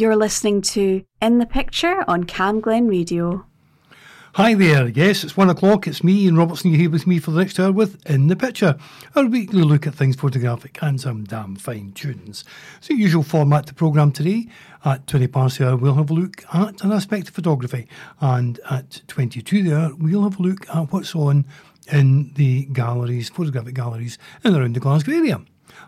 You're listening to In the Picture on Camglen Radio. Hi there, yes, it's one o'clock. It's me, Ian Robertson. You're here with me for the next hour with In the Picture, our weekly look at things photographic and some damn fine tunes. It's the usual format to programme today. At 20 past the hour, we'll have a look at an aspect of photography, and at 22 there, we'll have a look at what's on in the galleries, photographic galleries in around the Glasgow area.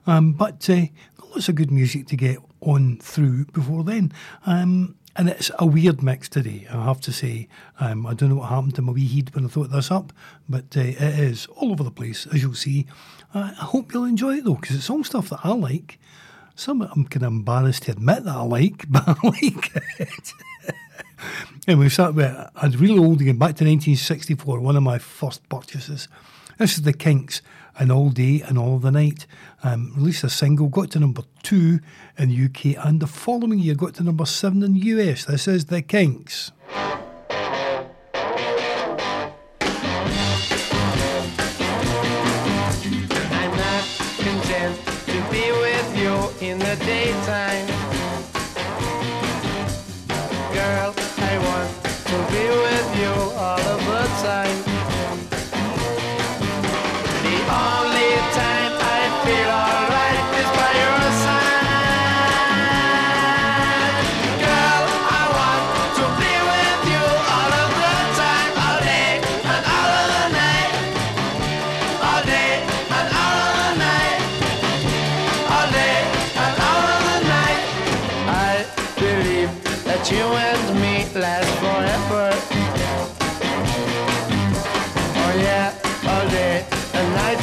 Um, but uh, lots of good music to get on through before then. Um, and it's a weird mix today, I have to say. Um, I don't know what happened to my wee head when I thought this up, but uh, it is all over the place, as you'll see. Uh, I hope you'll enjoy it though, because it's all stuff that I like. Some I'm kind of embarrassed to admit that I like, but I like it. and we started with a really old again, back to 1964, one of my first purchases. This is the Kinks and All Day and All the Night. Um, released a single, got to number two in the UK, and the following year got to number seven in the US. This is The Kinks.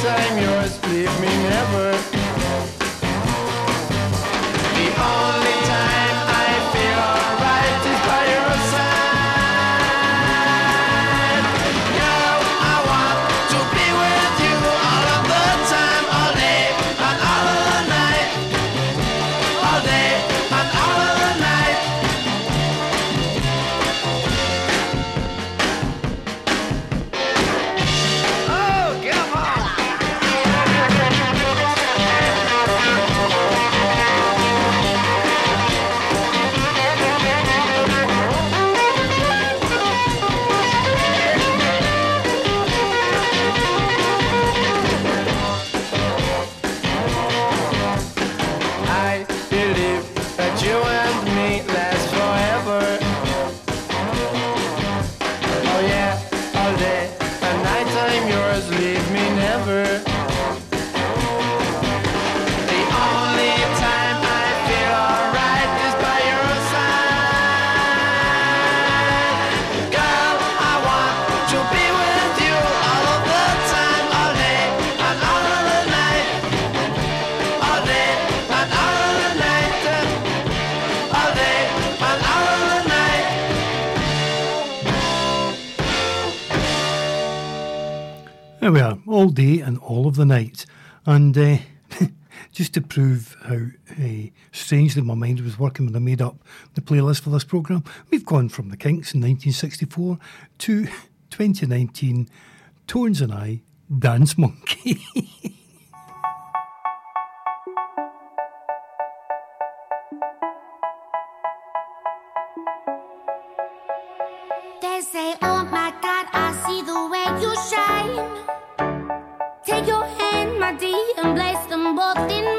There day and all of the night. And uh, just to prove how uh, strangely my mind was working when I made up the playlist for this programme, we've gone from the Kinks in 1964 to 2019, Tones and I, Dance Monkey. They say, dance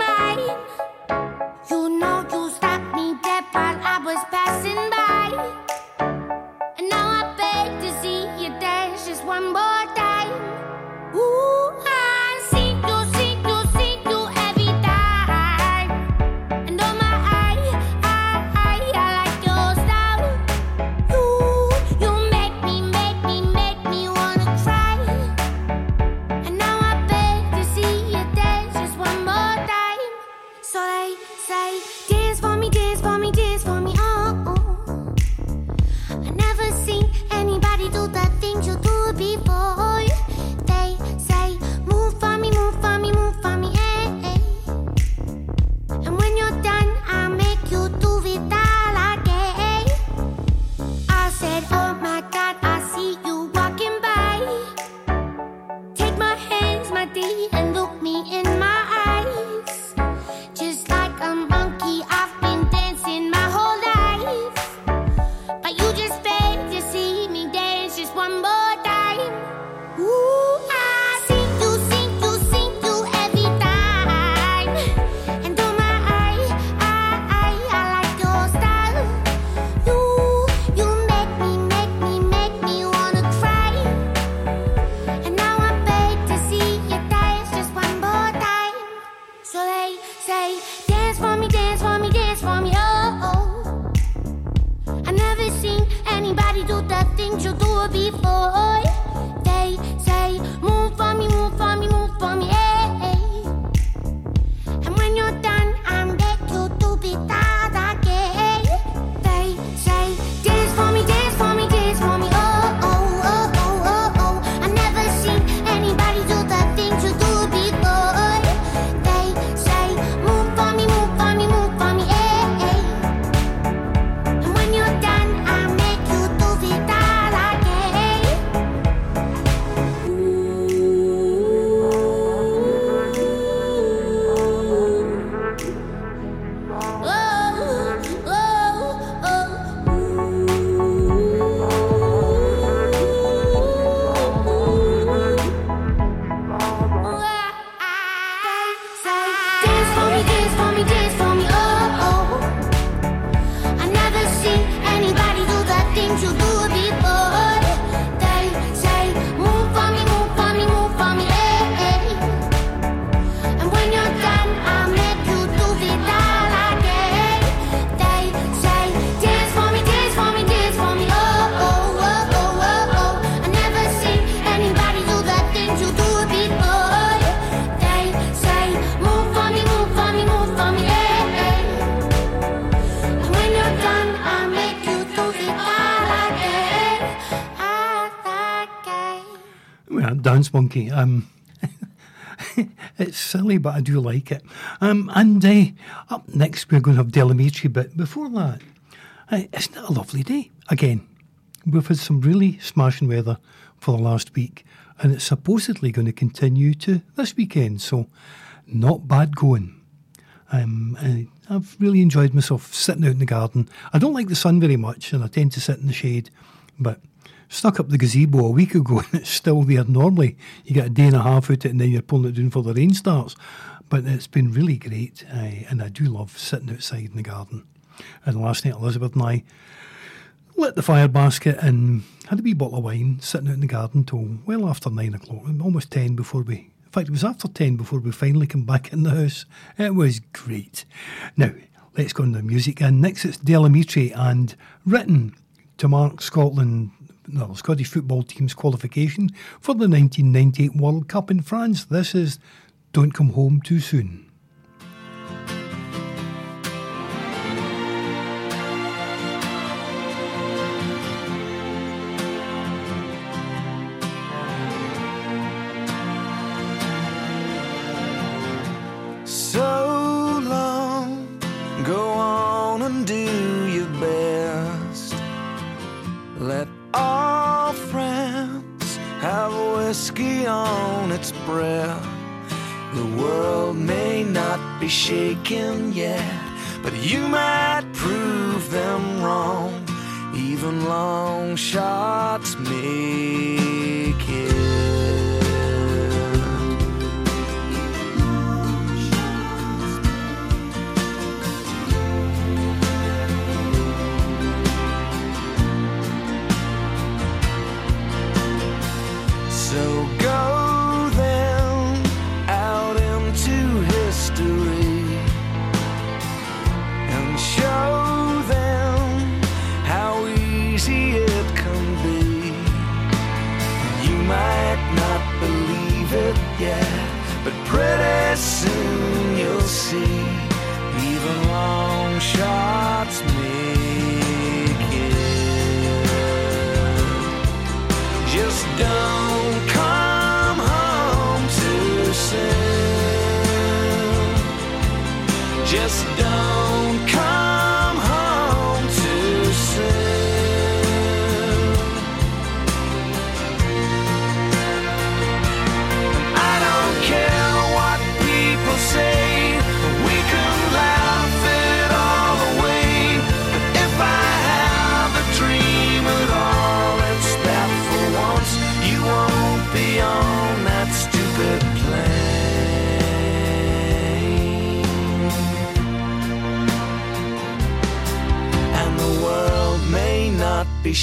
Um, it's silly, but I do like it. Um, and uh, up next, we're going to have Del Amitri, but before that, uh, isn't it a lovely day? Again, we've had some really smashing weather for the last week, and it's supposedly going to continue to this weekend, so not bad going. Um, I, I've really enjoyed myself sitting out in the garden. I don't like the sun very much, and I tend to sit in the shade, but stuck up the gazebo a week ago, and it's still there. Normally, you get a day and a half out it, and then you're pulling it down before the rain starts. But it's been really great, uh, and I do love sitting outside in the garden. And last night, Elizabeth and I lit the fire basket and had a wee bottle of wine sitting out in the garden till well after nine o'clock, almost ten before we. In fact, it was after ten before we finally came back in the house. It was great. Now, let's go on the music. And next it's Del Amitri and written to mark Scotland, no, Scottish football team's qualification for the 1998 World Cup in France. This is Don't Come Home Too Soon.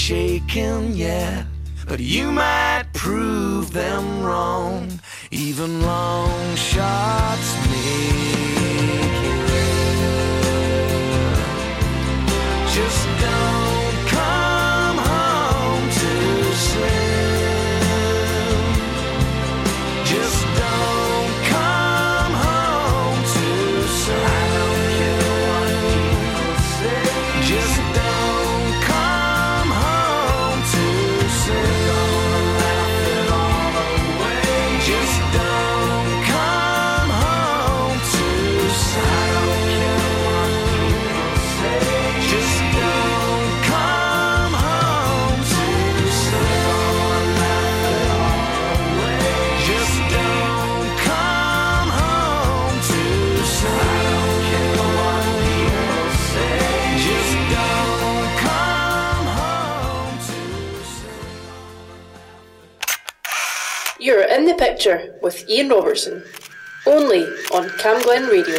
Shaken yet, but you might prove them wrong. Even long shots You're in the picture with Ian Robertson, only on Camglen Radio.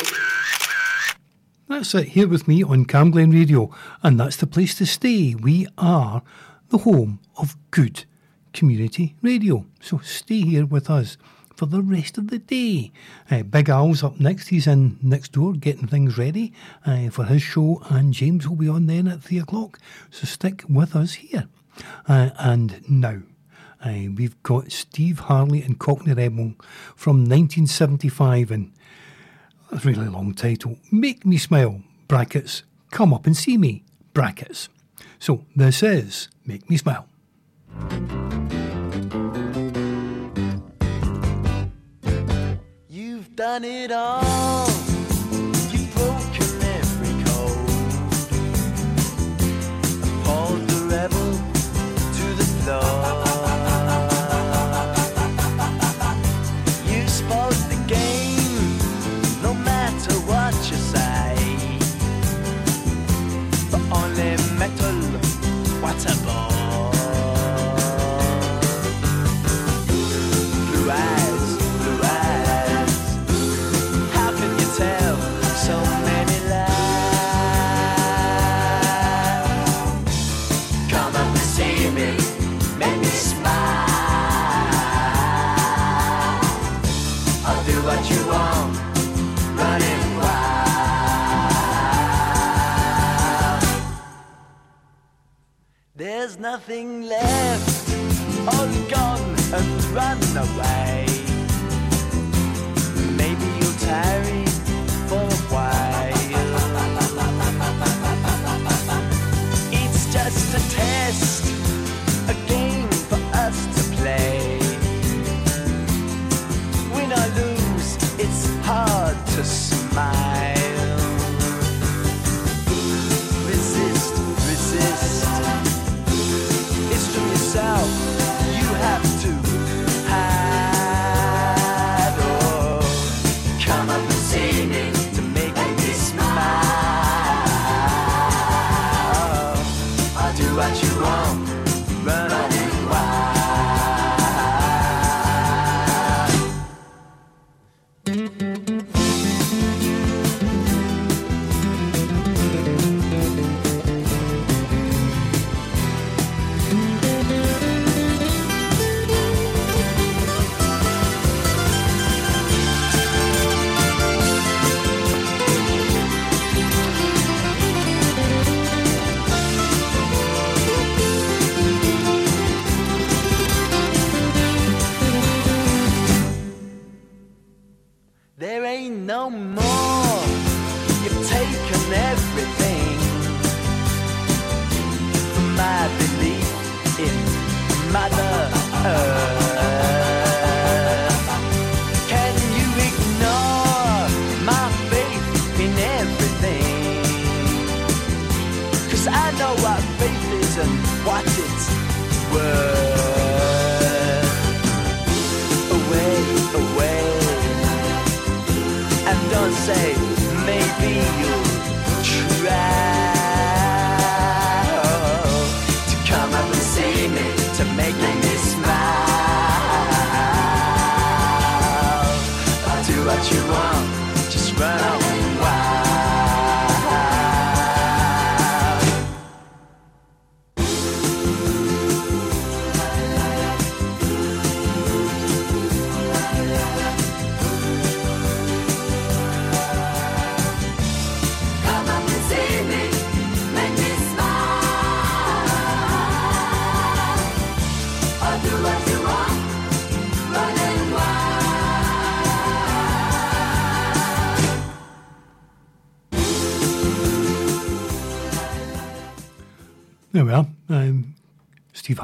That's it, here with me on Camglen Radio, and that's the place to stay. We are the home of good community radio. So stay here with us for the rest of the day. Uh, Big Al's up next, he's in next door getting things ready uh, for his show, and James will be on then at three o'clock. So stick with us here. Uh, and now, uh, we've got Steve Harley and Cockney Rebel from 1975 and a really long title. Make Me Smile, brackets, come up and see me, brackets. So this is Make Me Smile. You've done it all. Nothing left, all gone and run away.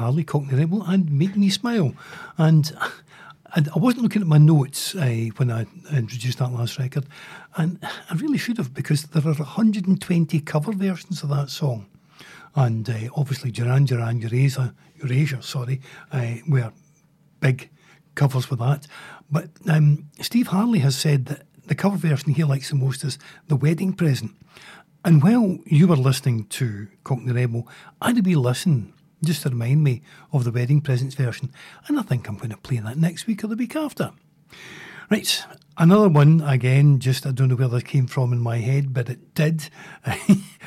Harley, Cockney Rebel, and Make Me Smile. And I, wasn't looking at my notes uh, when I introduced that last record, and I really should have because there are 120 cover versions of that song. And uh, obviously, Duran Duran, Eurasia, Erasure sorry, uh, were big covers for that. But um, Steve Harley has said that the cover version he likes the most is The Wedding Present. And while you were listening to Cockney Rebel, I'd a wee listen just to remind me of the wedding presents version, and I think I'm going to play that next week or the week after. Right, another one again. Just I don't know where this came from in my head, but it did.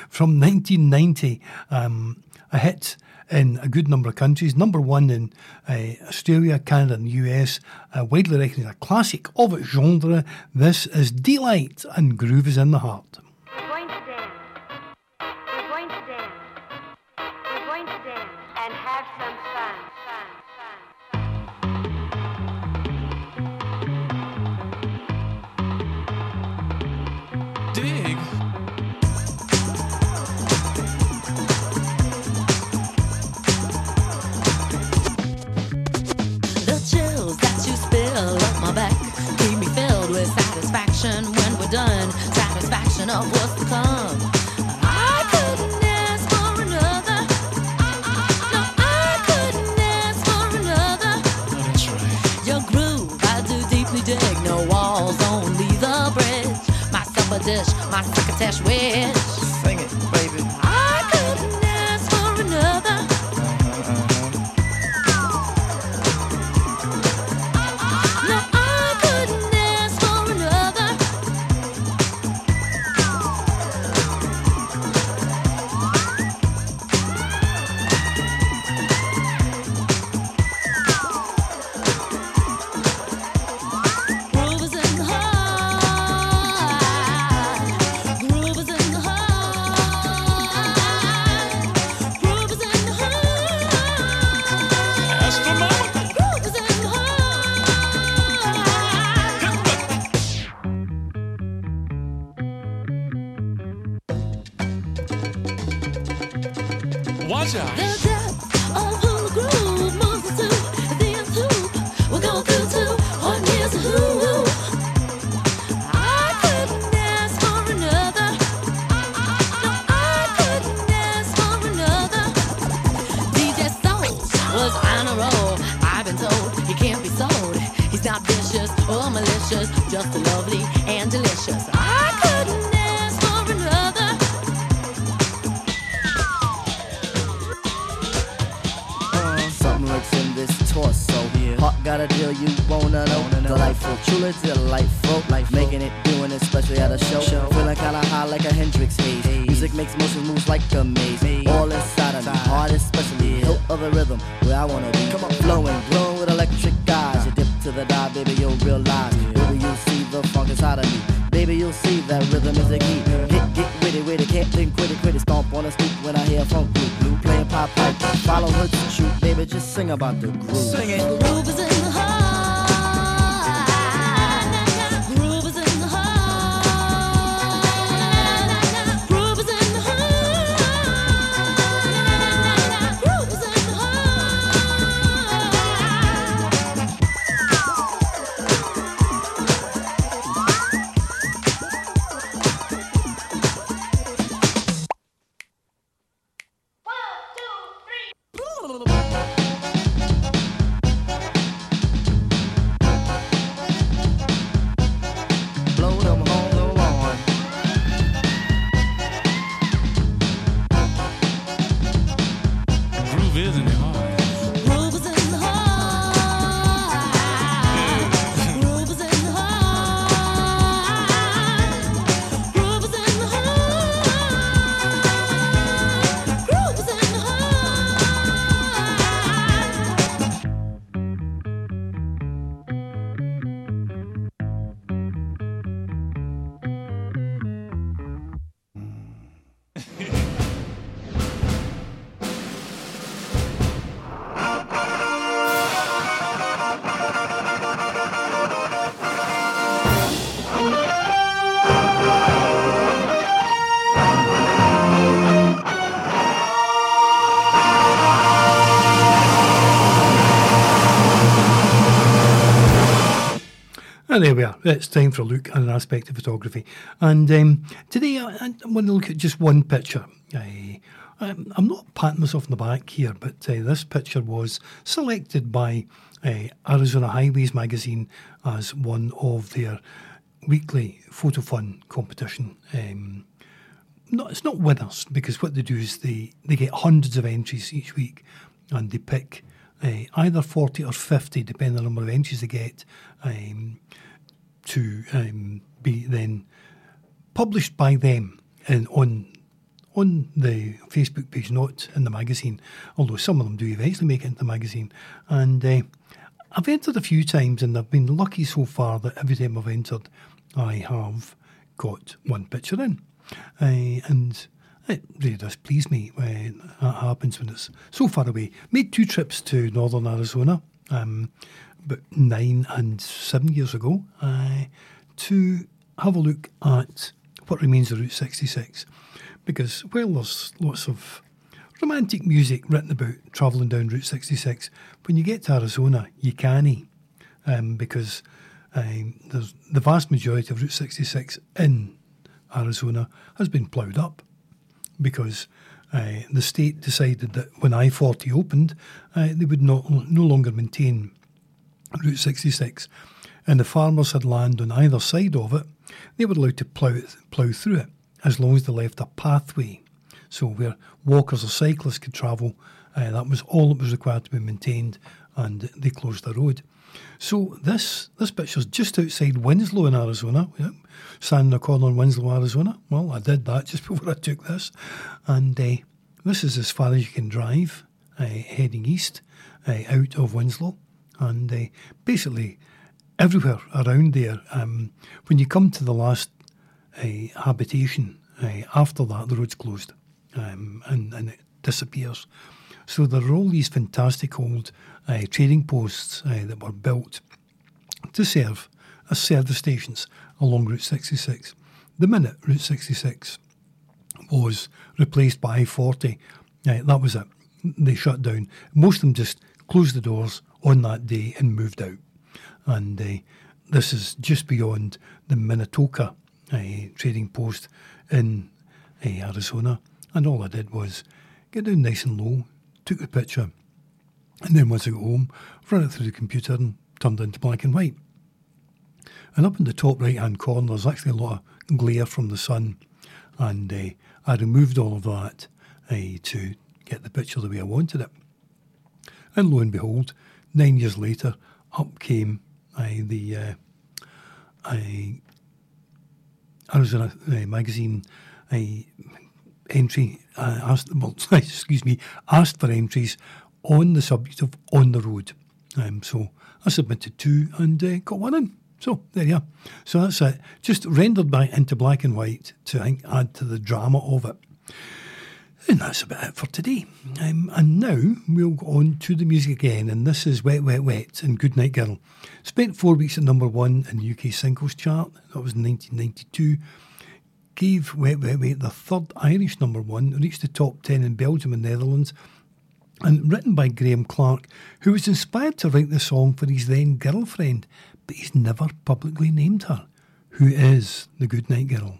from 1990, um, a hit in a good number of countries. Number one in uh, Australia, Canada, and the US. Uh, widely recognised a classic of its genre. This is Deee-Lite and Groove is in the Heart. And got a deal you wanna know. Delightful, truly delightful. Life making it, doing it, especially at a show. Feeling kinda high like a Hendrix haze. Music makes motion moves like a maze. All inside of me, heart especially. Hilt of the rhythm, where I wanna be. Come on, flowing, glowing with electric eyes. You dip to the dive, baby, you'll realize. Baby, you'll see the funk inside of me. Baby, you'll see that rhythm is the key. Get, get witty, witty, can't think, quit it, quit it. Stomp on a stoop when I hear funk blue, blue playing pop pipe. Follow her to shoot, baby, just sing about the groove. Sing it. Groove is There we are. It's time for a look at an aspect of photography. And um, today I, I want to look at just one picture. I, I'm not patting myself on the back here, but uh, this picture was selected by uh, Arizona Highways magazine as one of their weekly photo fun competition um, not it's not winners because what they do is they they get hundreds of entries each week, and they pick uh, either forty or fifty, depending on the number of entries they get, um, to um, be then published by them and on on the Facebook page, not in the magazine. Although some of them do eventually make it into the magazine, and uh, I've entered a few times, and I've been lucky so far that every time I've entered, I have got one picture in, uh, and it really does please me when that happens when it's so far away. Made two trips to northern Arizona, um, about nine and seven years ago, uh, to have a look at what remains of Route 66. Because while there's lots of romantic music written about travelling down Route 66, when you get to Arizona, you can't. Um, because um, there's the vast majority of Route 66 in Arizona has been ploughed up because uh, the state decided that when I 40 opened, uh, they would not, no longer maintain Route 66. And the farmers had land on either side of it, they were allowed to plough, plough through it as long as they left a pathway. So where walkers or cyclists could travel, uh, that was all that was required to be maintained, and they closed the road. So this this picture's just outside Winslow in Arizona. Yeah. Standing in a corner in Winslow, Arizona. Well, I did that just before I took this, and uh, this is as far as you can drive, uh, heading east uh, out of Winslow, and uh, basically everywhere around there. Um, when you come to the last uh, habitation, uh, after that the road's closed, um, and and it disappears. So there are all these fantastic old uh, trading posts uh, that were built to serve as service stations along Route 66. The minute Route 66 was replaced by I 40, uh, that was it. They shut down. Most of them just closed the doors on that day and moved out. And uh, this is just beyond the Minnetonka uh, trading post in uh, Arizona. And all I did was get down nice and low, took the picture, and then once I got home, ran it through the computer and turned it into black and white. And up in the top right hand corner, there's actually a lot of glare from the sun, and uh, I removed all of that uh, to get the picture the way I wanted it. And lo and behold, nine years later, up came uh, the uh, I, Arizona uh, magazine uh, entry uh, asked well, excuse me asked for entries on the subject of on the road. Um, so I submitted two and uh, got one in. So there you are. So that's it. Just rendered by into black and white to I think, add to the drama of it. And that's about it for today. Um, and now we'll go on to the music again. And this is Wet, Wet, Wet and Goodnight Girl. Spent four weeks at number one in the UK singles chart. That was in 1992. Gave Wet, Wet, Wet the third Irish number one. Reached the top 10 in Belgium and Netherlands. And written by Graeme Clark, who was inspired to write the song for his then girlfriend, but he's never publicly named her. Who is the Goodnight Girl?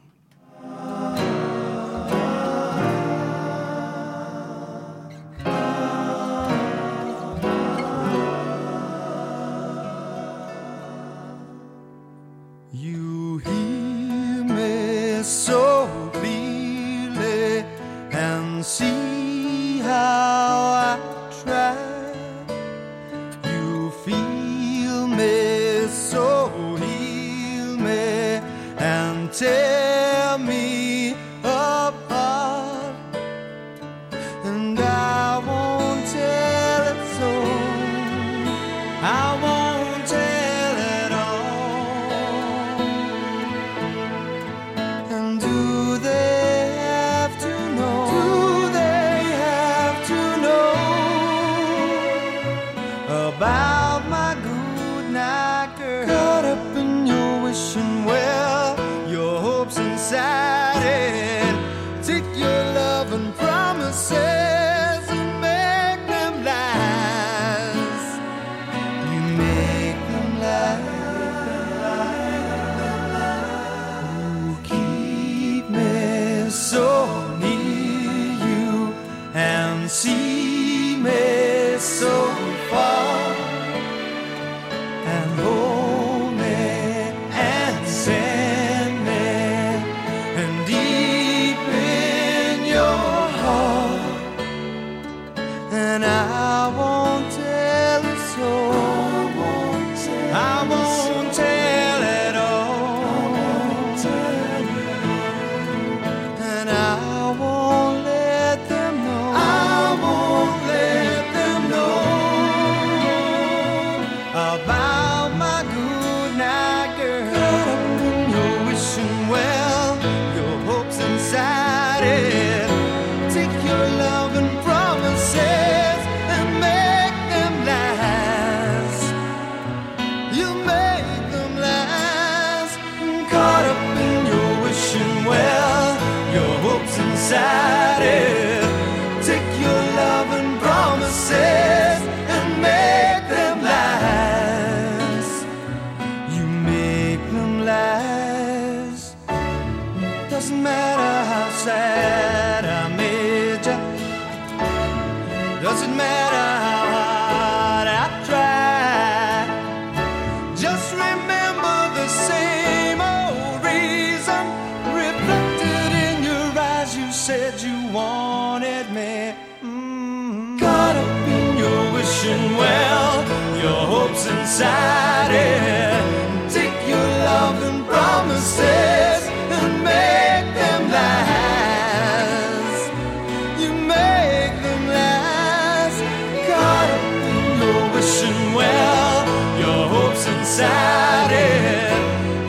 And I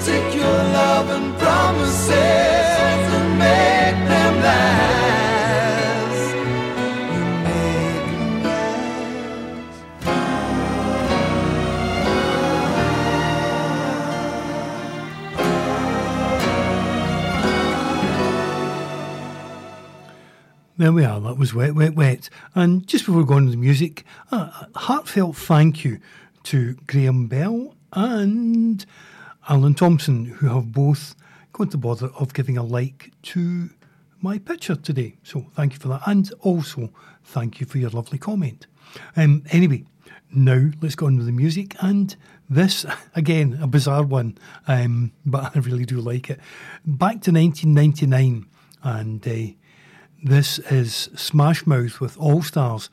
Take your love and promises and make them last. Make them last. There we are. That was Wet, Wet, Wet. And just before we go on to the music, a heartfelt thank you to Graham Bell and Alan Thompson, who have both gone to bother of giving a like to my picture today. So thank you for that. And also, thank you for your lovely comment. Um, anyway, now let's go on with the music. And this, again, a bizarre one, um, but I really do like it. Back to 1999, and uh, this is Smash Mouth with All Stars.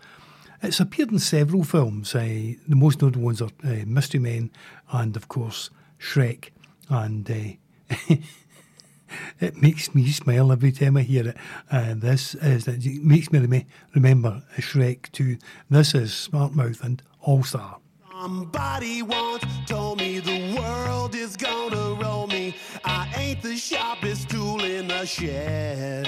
It's appeared in several films. Uh, the most notable ones are uh, Mystery Men and, of course, Shrek. And uh, it makes me smile every time I hear it. Uh, this is it makes me rem- remember Shrek 2. This is Smash Mouth and All Star. Somebody once told me the world is gonna roll me. I ain't the sharpest tool in the shed.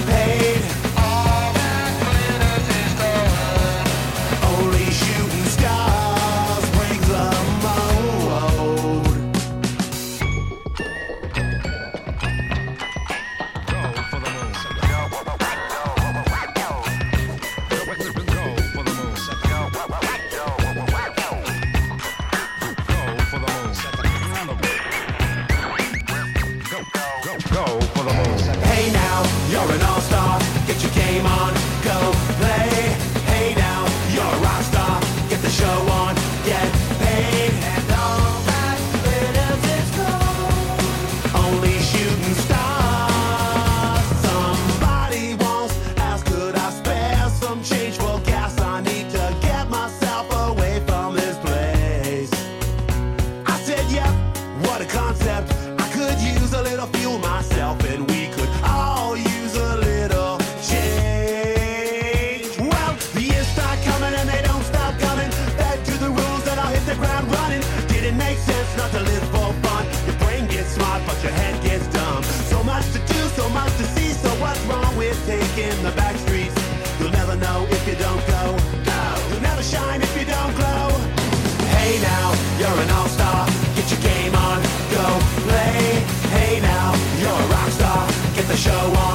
show on.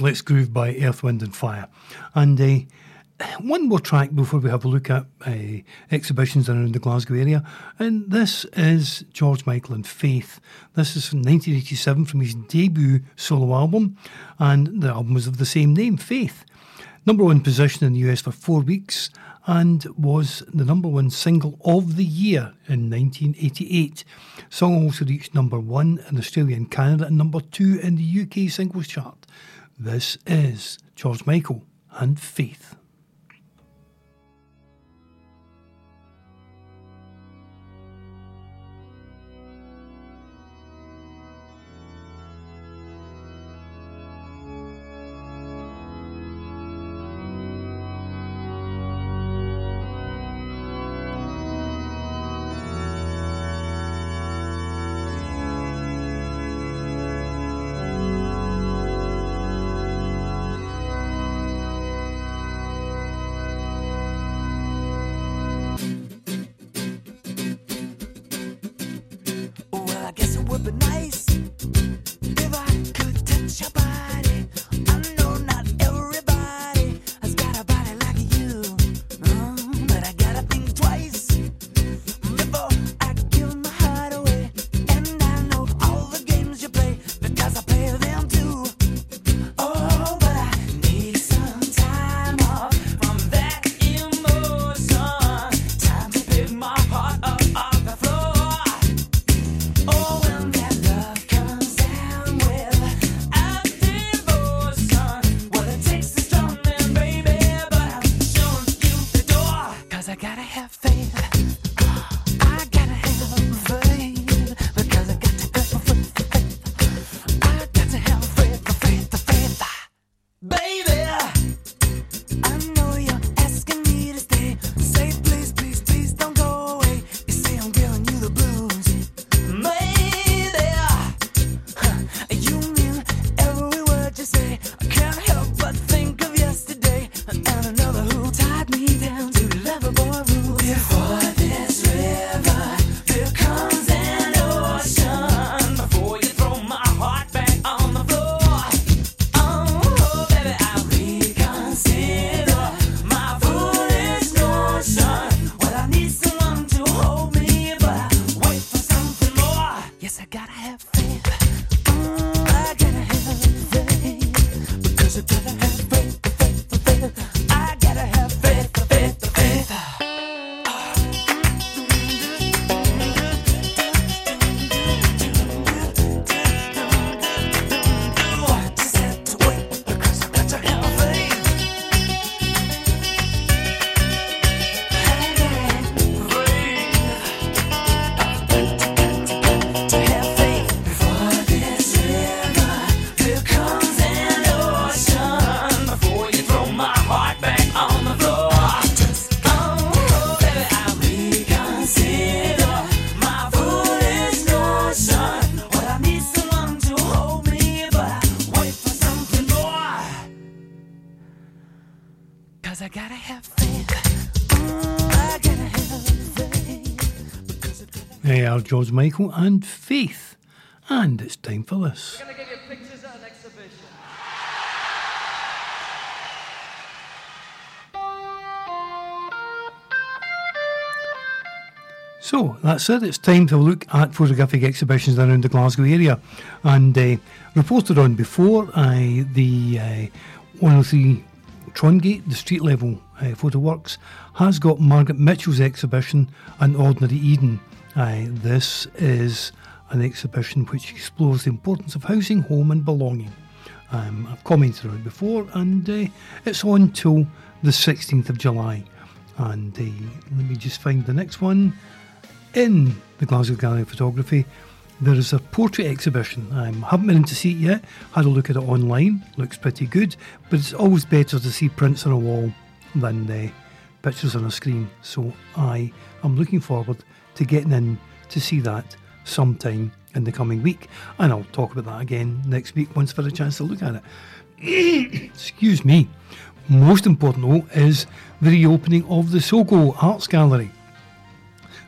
Let's Groove by Earth, Wind and Fire. And uh, one more track before we have a look at uh, exhibitions around the Glasgow area. And this is George Michael and Faith. This is from 1987 from his debut solo album. And the album was of the same name, Faith. Number one position in the US for four weeks and was the number one single of the year in 1988. Song also reached number one in Australia and Canada and number two in the UK singles chart. This is George Michael and Faith. George Michael and Faith. And it's time for this. We're gonna give you pictures at an exhibition. So that's it. It's time to look at photographic exhibitions around the Glasgow area. And uh, reported on before, uh, the uh, 103 Trongate, the street level uh, photo works, has got Margaret Mitchell's exhibition, An Ordinary Eden. Uh, this is an exhibition which explores the importance of housing, home, and belonging. Um, I've commented on it before, and uh, it's on till the 16th of July. And uh, let me just find the next one. In the Glasgow Gallery of Photography, there is a portrait exhibition. I um, haven't been in to see it yet. Had a look at it online. Looks pretty good, but it's always better to see prints on a wall than uh, pictures on a screen. So I am looking forward to getting in to see that sometime in the coming week, and I'll talk about that again next week once I've had a chance to look at it. Excuse me. Most important though is the reopening of the Sogo Arts Gallery.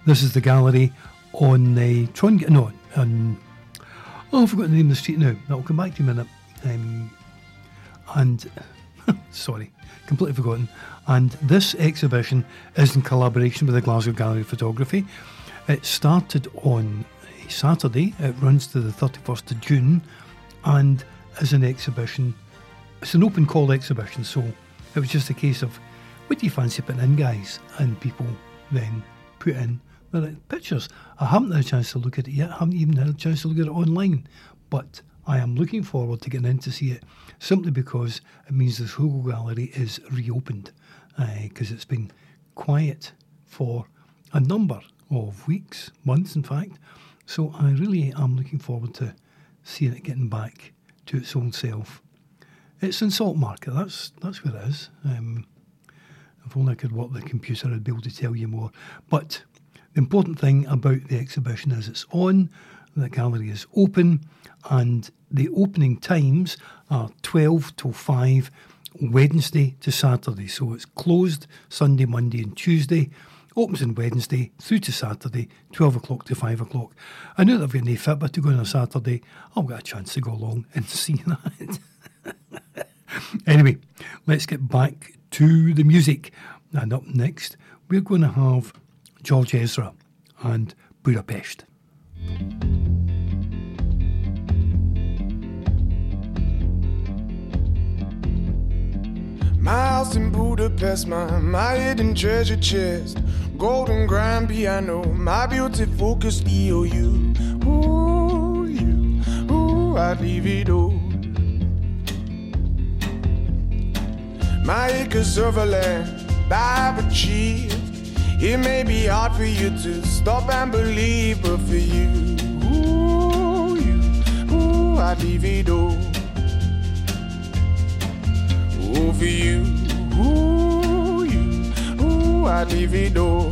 This is the gallery on the Tron. No, on. Oh, I forgot the name of the street now. That'll come back to you in a minute. Um, and sorry, completely forgotten. And this exhibition is in collaboration with the Glasgow Gallery of Photography. It started on a Saturday. It runs to the 31st of June, and is an exhibition. It's an open call exhibition, so it was just a case of, what do you fancy putting in, guys? And people then put in their pictures. I haven't had a chance to look at it yet. I haven't even had a chance to look at it online, but I am looking forward to getting in to see it simply because it means the Sogo Gallery is reopened uh, because it's been quiet for a number of weeks, months, in fact. So I really am looking forward to seeing it getting back to its old self. It's in Saltmarket. That's that's where it is. Um, if only I could work the computer, I'd be able to tell you more. But the important thing about the exhibition is it's on, the gallery is open, and the opening times are 12 till 5, Wednesday to Saturday. So it's closed Sunday, Monday, and Tuesday. Opens on Wednesday through to Saturday, 12 o'clock to 5 o'clock. I know that I've got no Fitbit to go on a Saturday. I'll get a chance to go along and see that. anyway, let's get back to the music. And up next, we're going to have George Ezra and Budapest. My house in Budapest, my, my hidden treasure chest, golden grand piano, my beauty focused EOU. Ooh, you, ooh, I'd leave it all. My acres of land, I've achieved. It may be hard for you to stop and believe, but for you, ooh, you, ooh, I'd leave it all. Ooh, for you, ooh, you, ooh, I'd leave it all.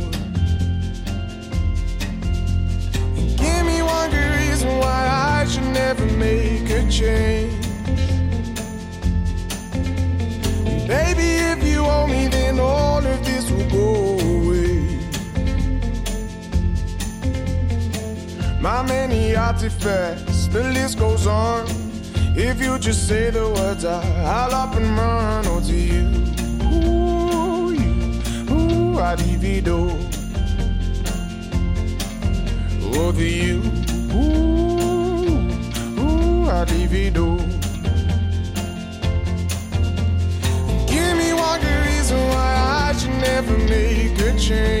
Give me one good reason why I should never make a change. Baby, if you owe me, then all of this will go away. My many artifacts, the list goes on. If you just say the words, I, I'll up and run. Oh, to you, ooh, you, ooh, I'd divido. Oh, to you, ooh, ooh, I'd divido. Give me one good reason why I should never make a change.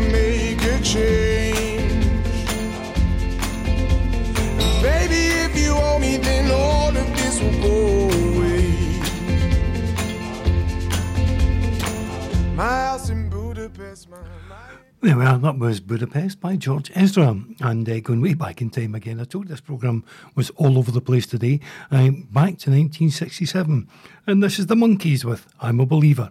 make a change. Baby, if you owe me, then all of this will go away. My house in Budapest, my. There we are, that was Budapest by George Ezra. And uh, going way back in time again, I told this programme was all over the place today, uh, back to 1967. And this is the Monkees with I'm a Believer.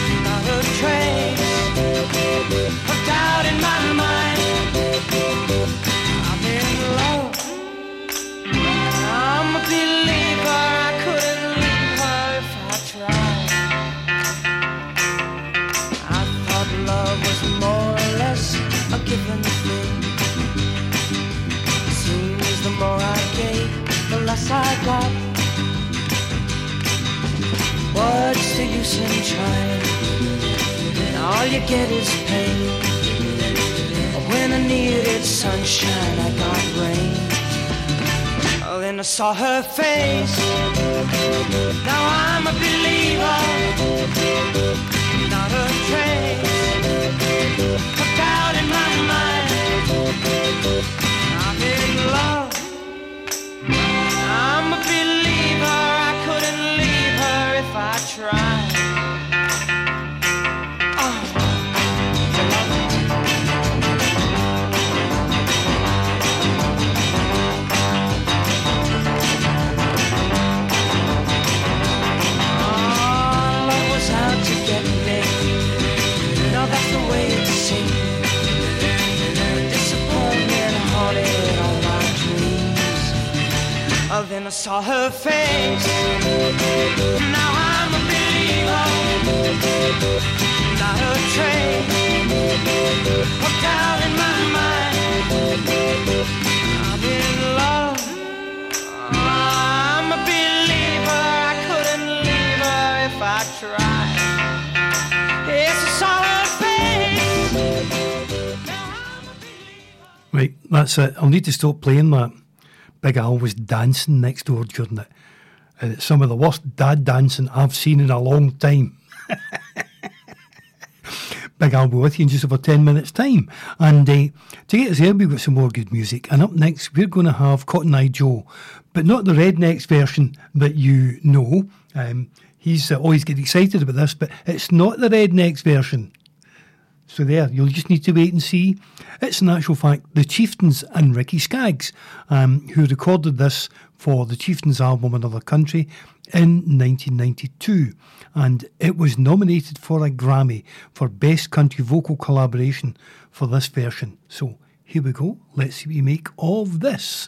A trace of doubt in my mind. I'm in love. I'm a believer. I couldn't leave her if I tried. I thought love was more or less a given thing. Seems the more I gave, the less I got. What's the use in trying? All you get is pain. When I needed sunshine, I got rain. Oh, then I saw her face. Now I'm a believer. Not a trace of doubt in my mind. I'm in love. I'm a believer. I couldn't leave her if I tried. Then I saw her face. Now I'm a believer. Not a trace in my mind. I'm in love. I'm a believer. I couldn't leave her if I tried. I. Right, that's it. I'll need to stop playing that. Big Al was dancing next door during it. And it's some of the worst dad dancing I've seen in a long time. Big Al will be with you in just over 10 minutes' time. And uh, to get us there, we've got some more good music. And up next, we're going to have Cotton Eye Joe, but not the Rednex version that you know. Um, he's uh, always getting excited about this, but it's not the Rednex version. So there, you'll just need to wait and see. It's an actual fact the Chieftains and Ricky Skaggs, um, who recorded this for the Chieftains album Another Country in 1992. And it was nominated for a Grammy for Best Country Vocal Collaboration for this version. So here we go. Let's see what you make of this.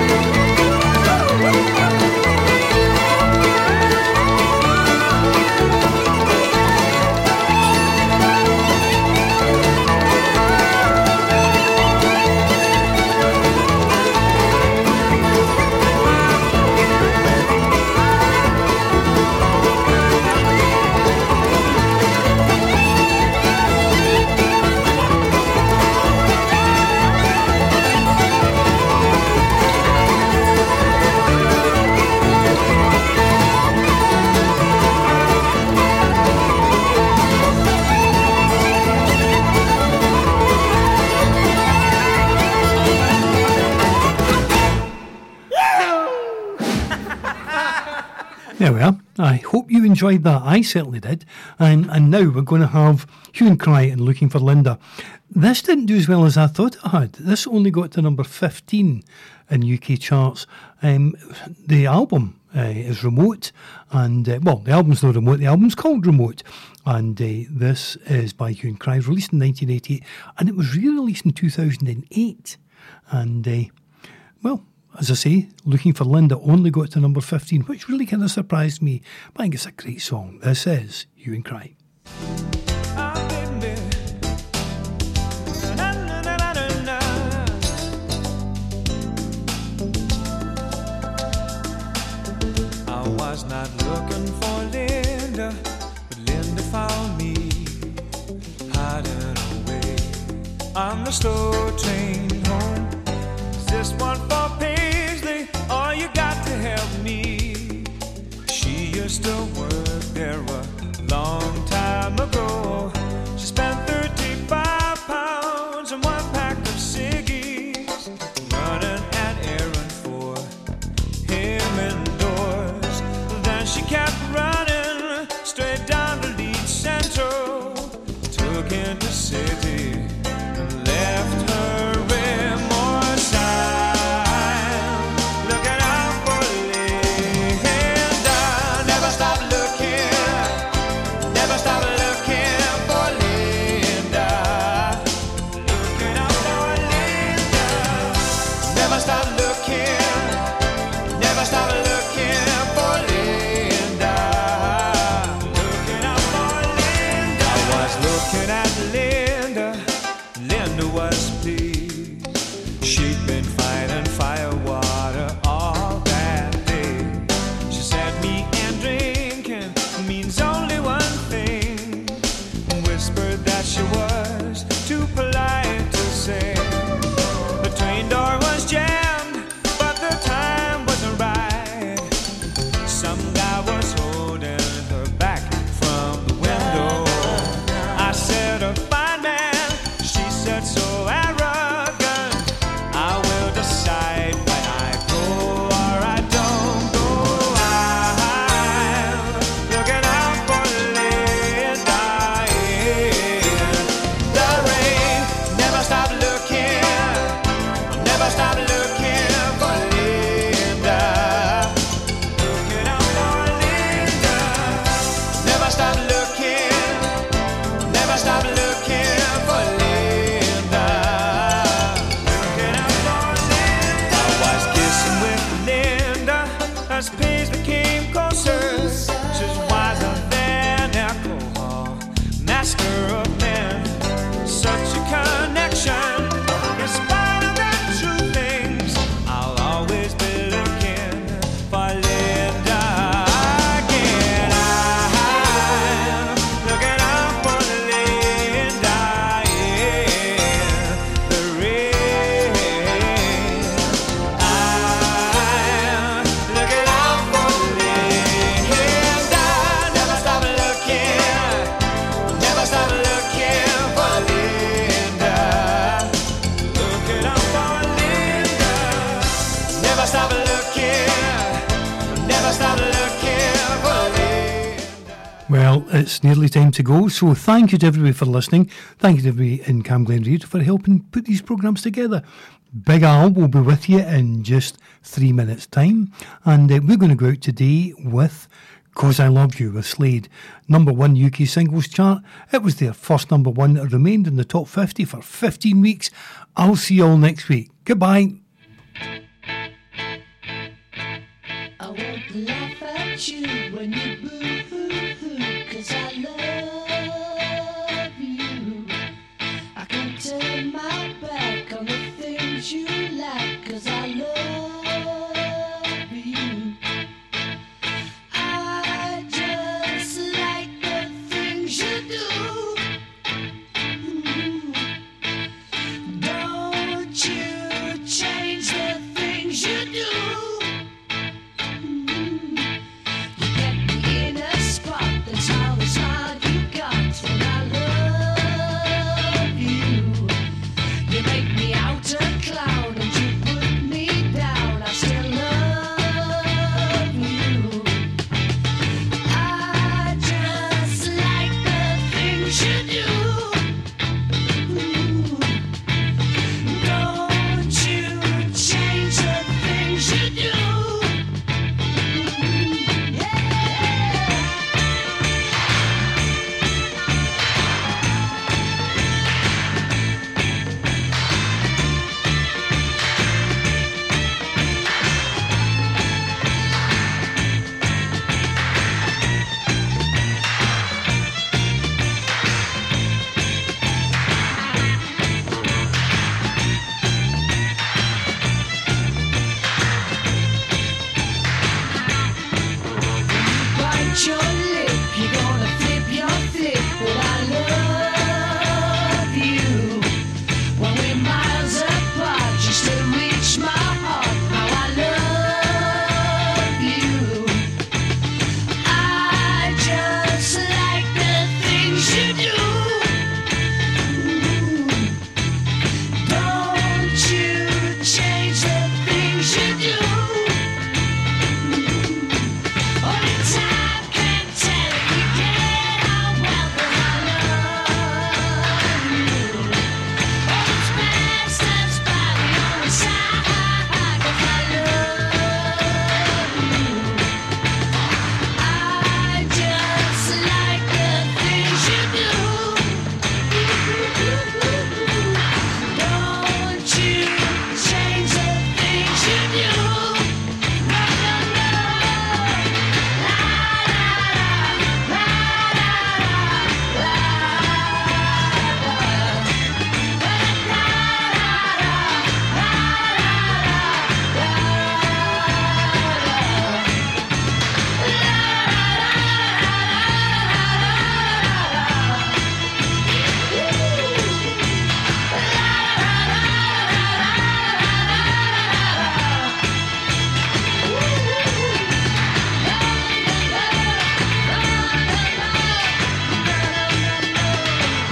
There we are. I hope you enjoyed that. I certainly did. And and now we're going to have Hue and Cry and Looking for Linda. This didn't do as well as I thought it had. This only got to number 15 in UK charts. Um, the album uh, is remote, and uh, well, the album's not remote, the album's called Remote. And uh, this is by Hue and Cry, released in 1988, and it was re released in 2008. And uh, well, as I say, looking for Linda only got to number 15, which really kind of surprised me. But I think it's a great song. This is Hue and Cry. I was not looking for Linda, but Linda found me hiding away on the slow train home. Is this one for Paisley? Or you got to help me? She used to work there a long time ago. She spent it's nearly time to go, so thank you to everybody for listening. Thank you to everybody in Camglen for helping put these programmes together. Big Al will be with you in just three minutes' time, and uh, we're going to go out today with Cause I Love You with Slade. Number one UK singles chart. It was their first number one that remained in the top 50 for 15 weeks. I'll see you all next week. Goodbye. I won't laugh at you when you